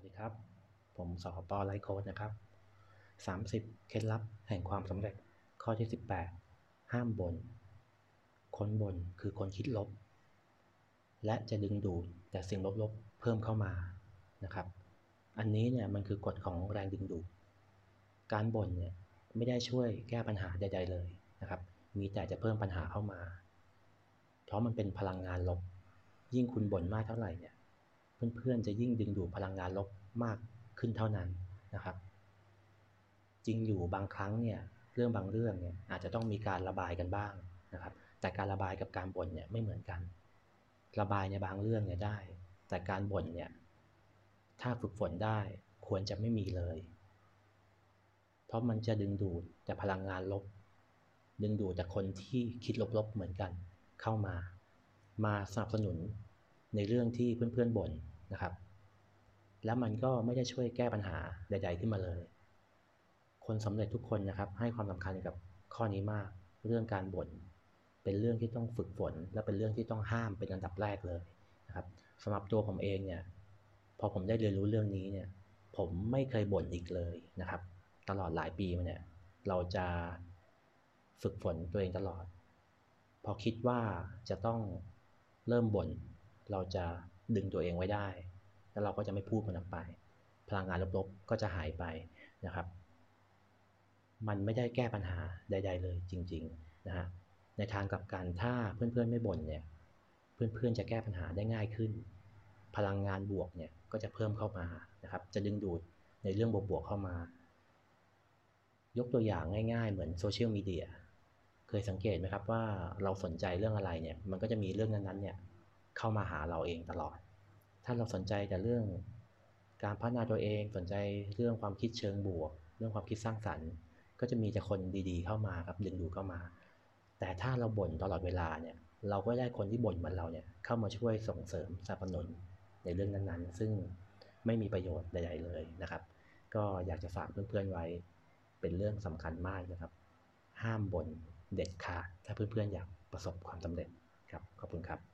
วัสดีครับ ผมสอปอไลโค้ดนะครับ 30 เคล็ดลับแห่งความสำเร็จข้อที่ 18 ห้ามบน่นคนบ่นคือคนคิดลบ และจะดึงดูดแต่สิ่งลบๆ เพิ่มเข้ามานะครับ อันนี้เนี่ยมันคือกฎของแรงดึงดูด การบ่นเนี่ยไม่ได้ช่วยแก้ปัญหาใดๆเลยนะครับ มีแต่จะเพิ่มปัญหาเข้ามา เพราะมันเป็นพลังงานลบ ยิ่งคุณบ่นมากเท่าไหร่เนี่ย เพื่อนๆ จะยิ่งดึงดูดพลังงานลบมากขึ้นเท่านั้นนะครับ จริงอยู่บางครั้งเนี่ยเรื่องบางเรื่องเนี่ยอาจจะต้องมีการระบายกันบ้างนะครับ แต่การระบายกับการบ่นเนี่ยไม่เหมือนกัน ระบายในบางเรื่องเนี่ยได้ แต่การบ่นเนี่ยถ้าฝึกฝนได้ควรจะไม่มีเลย เพราะมันจะดึงดูดแต่พลังงานลบ ดึงดูดแต่คนที่คิดลบๆเหมือนกันเข้ามา มาสนับสนุนในเรื่องที่เพื่อนๆบ่น นะครับ แล้วมันก็ไม่ได้ช่วยแก้ปัญหาใด ๆ ขึ้นมาเลย คนสำเร็จทุกคนนะครับ ให้ความสำคัญกับข้อนี้มาก เรื่องการบ่นเป็นเรื่องที่ต้องฝึกฝน และเป็นเรื่องที่ต้องห้ามเป็นอันดับแรกเลยนะครับสำหรับตัวผมเองเนี่ยพอผมได้เรียนรู้เรื่องนี้เนี่ย ผมไม่เคยบ่นอีกเลยนะครับ ตลอดหลายปีมาเนี่ยเราจะฝึกฝนตัวเองตลอด พอคิดว่าจะต้องเริ่มบ่นเราจะ ดึงตัวเองไว้ได้ แล้วเราก็จะไม่พูดมันออกไป พลังงานลบๆก็จะหายไปนะครับ มันไม่ได้แก้ปัญหาใด ๆ เลยจริงๆนะฮะในทางกับการถ้าเพื่อนๆไม่บ่นเนี่ยเพื่อนๆจะแก้ปัญหาได้ง่ายขึ้น พลังงานบวกเนี่ยก็จะเพิ่มเข้ามานะครับ จะดึงดูดในเรื่องบวกๆเข้ามา ยกตัวอย่างง่าย ๆ เหมือนโซเชียลมีเดียเคยสังเกตไหมครับว่าเราสนใจเรื่องอะไรเนี่ยมันก็จะมีเรื่องนั้นๆเนี่ย เข้ามาหาเราเองตลอด ถ้าเราสนใจแต่เรื่องการพัฒนาตัวเองสนใจเรื่องความคิดเชิงบวก เรื่องความคิดสร้างสรรค์ ก็จะมีแต่คนดีๆ เข้ามาครับดึงดูดเข้ามา แต่ถ้าเราบ่นตลอดเวลาเนี่ยเราก็ได้คนที่บ่นเหมือนเราเนี่ยเข้ามาช่วยส่งเสริมสนับสนุนในเรื่องนั้นๆ ซึ่งไม่มีประโยชน์ใดๆเลยนะครับ ก็อยากจะฝากเพื่อนๆไว้เป็นเรื่องสำคัญมากนะครับ ห้ามบ่นเด็ดขาดถ้าเพื่อนๆอยากประสบความสำเร็จครับขอบคุณครับ